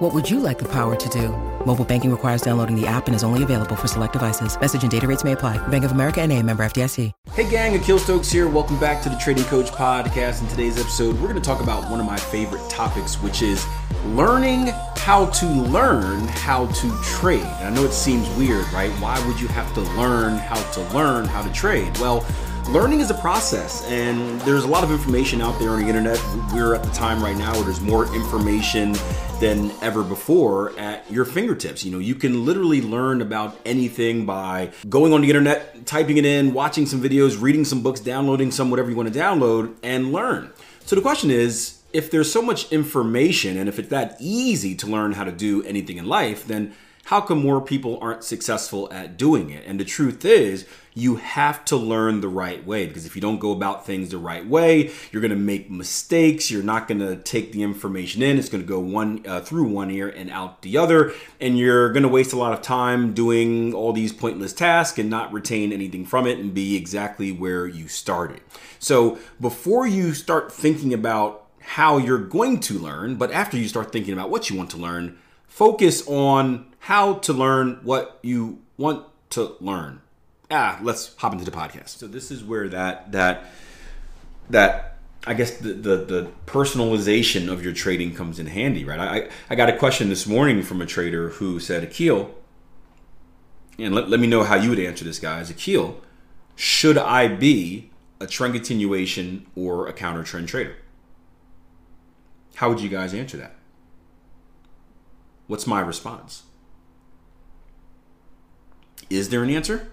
What would you like the power to do? Mobile banking requires downloading the app and is only available for select devices. Message and data rates may apply. Bank of America and a member FDIC. Hey gang, Akil Stokes here. Welcome back to the Trading Coach Podcast. In today's episode, we're going to talk about one of my favorite topics, which is learning how to learn how to trade. And I know it seems weird, right? Why would you have to learn how to learn how to trade? Well, learning is a process and there's a lot of information out there on the internet. We're at the time right now where there's more information than ever before at your fingertips. You know you can literally learn about anything by going on the internet typing it in watching some videos reading some books downloading some whatever you want to download and learn. So the question is if there's so much information and if it's that easy to learn how to do anything in life then how come more people aren't successful at doing it? And the truth is, you have to learn the right way because if you don't go about things the right way, you're going to make mistakes. You're not going to take the information in. It's going to go one uh, through one ear and out the other, and you're going to waste a lot of time doing all these pointless tasks and not retain anything from it and be exactly where you started. So before you start thinking about how you're going to learn, but after you start thinking about what you want to learn, focus on how to learn what you want to learn. Ah, let's hop into the podcast. So this is where that that that I guess the, the, the personalization of your trading comes in handy, right? I I got a question this morning from a trader who said, Akil, and let, let me know how you would answer this, guys. Akil, should I be a trend continuation or a counter trend trader? How would you guys answer that? What's my response? Is there an answer?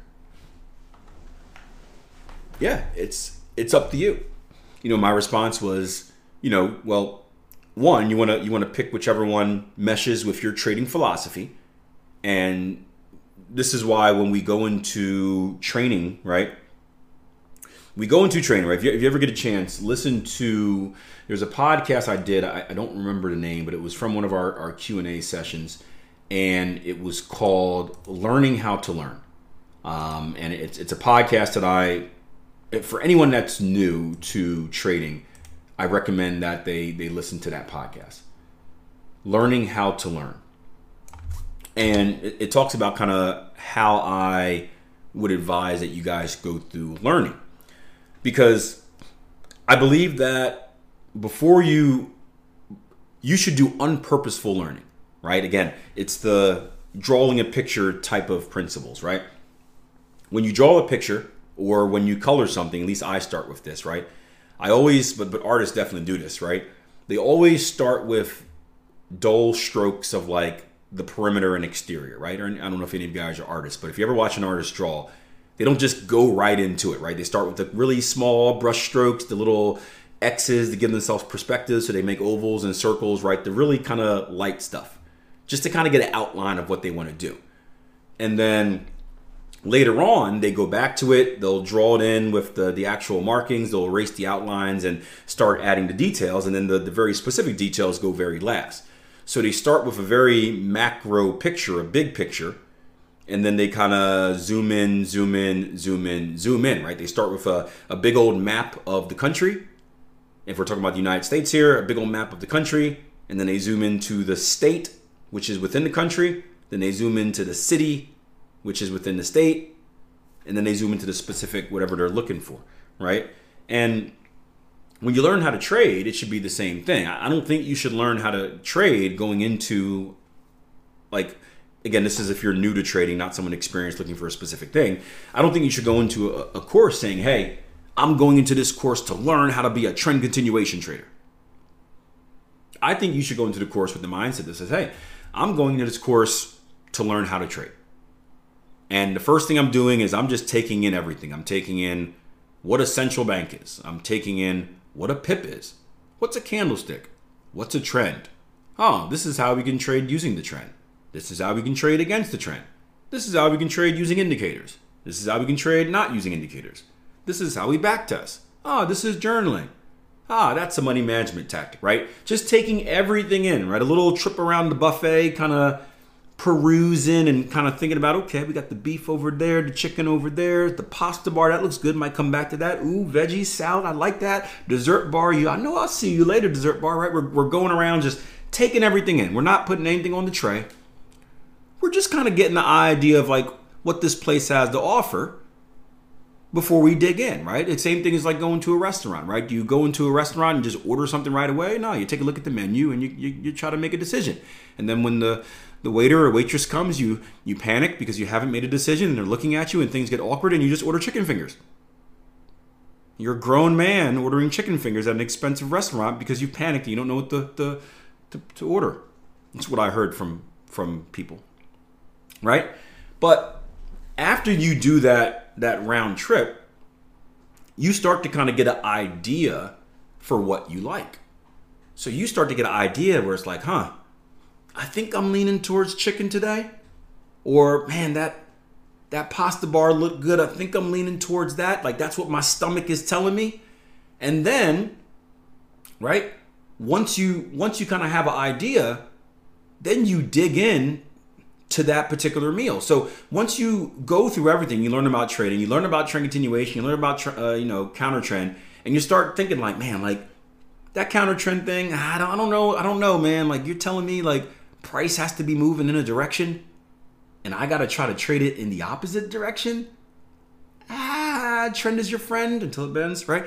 Yeah, it's it's up to you. You know, my response was, you know, well, one, you want to you want to pick whichever one meshes with your trading philosophy. And this is why when we go into training, right? We go into training, right? If you, if you ever get a chance, listen to there's a podcast I did. I, I don't remember the name, but it was from one of our, our Q and A sessions and it was called Learning How to Learn. Um, and it's, it's a podcast that I, for anyone that's new to trading, I recommend that they, they listen to that podcast. Learning How to Learn. And it, it talks about kind of how I would advise that you guys go through learning. Because I believe that before you, you should do unpurposeful learning right? Again, it's the drawing a picture type of principles, right? When you draw a picture or when you color something, at least I start with this, right? I always, but but artists definitely do this, right? They always start with dull strokes of like the perimeter and exterior, right? Or I don't know if any of you guys are artists, but if you ever watch an artist draw, they don't just go right into it, right? They start with the really small brush strokes, the little X's to give themselves perspective, so they make ovals and circles, right? The really kind of light stuff just to kind of get an outline of what they want to do. And then later on, they go back to it, they'll draw it in with the, the actual markings, they'll erase the outlines and start adding the details, and then the, the very specific details go very last. So they start with a very macro picture, a big picture, and then they kind of zoom in, zoom in, zoom in, zoom in, right? They start with a, a big old map of the country. If we're talking about the United States here, a big old map of the country, and then they zoom into the state which is within the country. Then they zoom into the city, which is within the state. And then they zoom into the specific whatever they're looking for, right? And when you learn how to trade, it should be the same thing. I don't think you should learn how to trade going into, like, again, this is if you're new to trading, not someone experienced looking for a specific thing. I don't think you should go into a, a course saying, hey, I'm going into this course to learn how to be a trend continuation trader. I think you should go into the course with the mindset that says, hey, I'm going into this course to learn how to trade. And the first thing I'm doing is I'm just taking in everything. I'm taking in what a central bank is. I'm taking in what a pip is. What's a candlestick? What's a trend? Oh, this is how we can trade using the trend. This is how we can trade against the trend. This is how we can trade using indicators. This is how we can trade not using indicators. this is how we backtest. Ah, this is journaling. Ah, that's a money management tactic, right? Just taking everything in, right? A little trip around the buffet, kind of perusing and kind of thinking about, okay, we got the beef over there, the chicken over there, the pasta bar, that looks good, might come back to that. Ooh, veggie salad, I like that. Dessert bar, you, I know I'll see you later, dessert bar, right? We're, we're going around just taking everything in. We're not putting anything on the tray. We're just kind of getting the idea of like what this place has to offer before we dig in, right? The same thing is like going to a restaurant, right? Do you go into a restaurant and just order something right away? No, you take a look at the menu and you, you, you try to make a decision. And then when the the waiter or waitress comes, you you panic because you haven't made a decision and they're looking at you and things get awkward and you just order chicken fingers. You're a grown man ordering chicken fingers at an expensive restaurant because you panicked and you don't know what the, the to, to order. That's what I heard from from people. Right? But after you do that that round trip, you start to kind of get an idea for what you like. So you start to get an idea where it's like, huh, I think I'm leaning towards chicken today. Or man, that that pasta bar looked good. I think I'm leaning towards that. Like that's what my stomach is telling me. And then, right? Once you once you kind of have an idea, then you dig in to that particular meal. So once you go through everything, you learn about trading, you learn about trend continuation, you learn about uh, you know counter trend, and you start thinking like, man, like that counter trend thing, I don't, I don't know, I don't know, man. Like you're telling me like price has to be moving in a direction and I got to try to trade it in the opposite direction, ah, trend is your friend until it bends, right?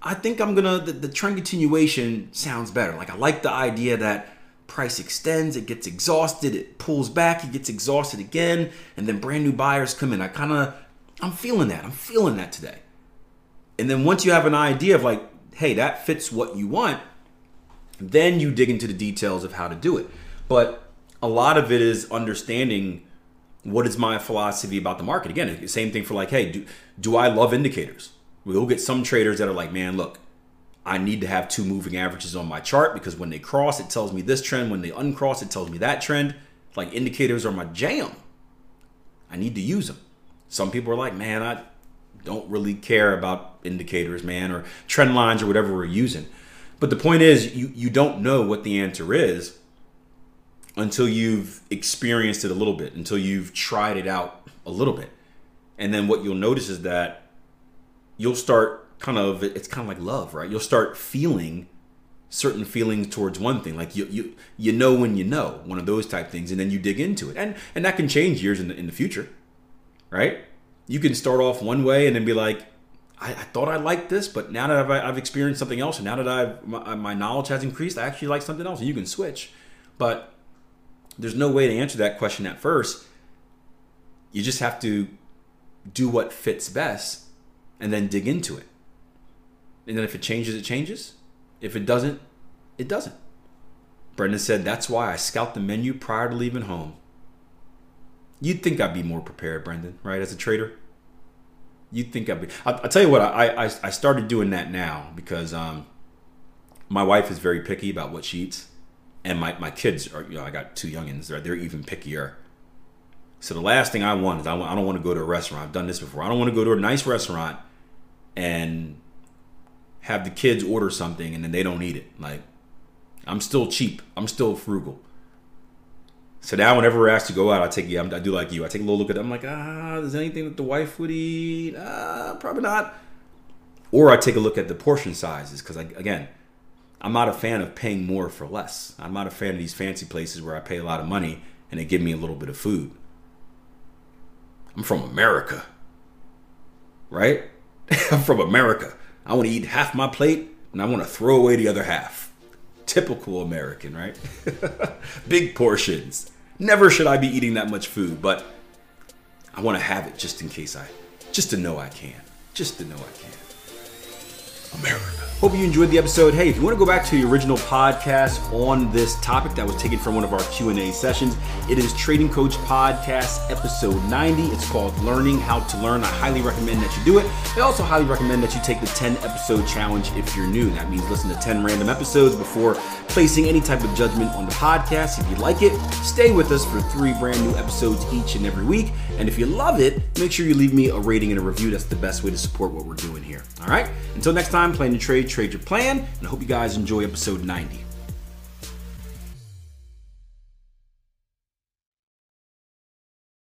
I think I'm gonna, the, the trend continuation sounds better. Like, I like the idea that price extends, it gets exhausted, it pulls back, it gets exhausted again, and then brand new buyers come in. I kind of, I'm feeling that. I'm feeling that today. And then once you have an idea of like, hey, that fits what you want, then you dig into the details of how to do it. But a lot of it is understanding what is my philosophy about the market. Again, same thing for like, hey, do, do I love indicators? We'll get some traders that are like, man, look, I need to have two moving averages on my chart because when they cross, it tells me this trend. When they uncross, it tells me that trend. Like indicators are my jam. I need to use them. Some people are like, man, I don't really care about indicators, man, or trend lines or whatever we're using. But the point is, you, you don't know what the answer is until you've experienced it a little bit, until you've tried it out a little bit. And then what you'll notice is that you'll start kind of it's kind of like love, right? You'll start feeling certain feelings towards one thing like you you you know when you know one of those type things and then you dig into it and and that can change years in the, in the future right you can start off one way and then be like I, I thought I liked this, but now that I've, I've experienced something else, and now that I've my, uh, my, knowledge has increased, I actually like something else, and you can switch. But there's no way to answer that question at first. You just have to do what fits best and then dig into it. And then if it changes, it changes. If it doesn't, it doesn't. Brendan said, That's why I scout the menu prior to leaving home. You'd think I'd be more prepared, Brendan, right? As a trader, you'd think I'd be. I'll, I'll tell you what, I, I, I started doing that now because um, my wife is very picky about what she eats and my, my kids are you know I got two youngins they're, they're even pickier. So the last thing I want is I, I don't want to go to a restaurant. I've done this before. I don't want to go to a nice restaurant and have the kids order something and then they don't eat it. Like I'm still cheap. I'm still frugal. So now whenever we're asked to go out, I take yeah, I do like you. I take a little look at. It. I'm like, ah, is anything that the wife would eat? Ah, probably not. Or I take a look at the portion sizes because again, I'm not a fan of paying more for less. I'm not a fan of these fancy places where I pay a lot of money and they give me a little bit of food. I'm from America, right? I'm from America. I want to eat half my plate and I want to throw away the other half. Typical American, right? Big portions. Never should I be eating that much food, but I want to have it just in case I, just to know I can. Just to know I can. America. Hope you enjoyed the episode. Hey, if you want to go back to the original podcast on this topic that was taken from one of our Q&A sessions, it is Trading Coach Podcast episode 90. It's called Learning How to Learn. I highly recommend that you do it. I also highly recommend that you take the 10 episode challenge if you're new. That means listen to 10 random episodes before placing any type of judgment on the podcast. If you like it, stay with us for three brand new episodes each and every week. And if you love it, make sure you leave me a rating and a review. That's the best way to support what we're doing here. All right? Until next time, plan to trade, trade your plan, and I hope you guys enjoy episode 90.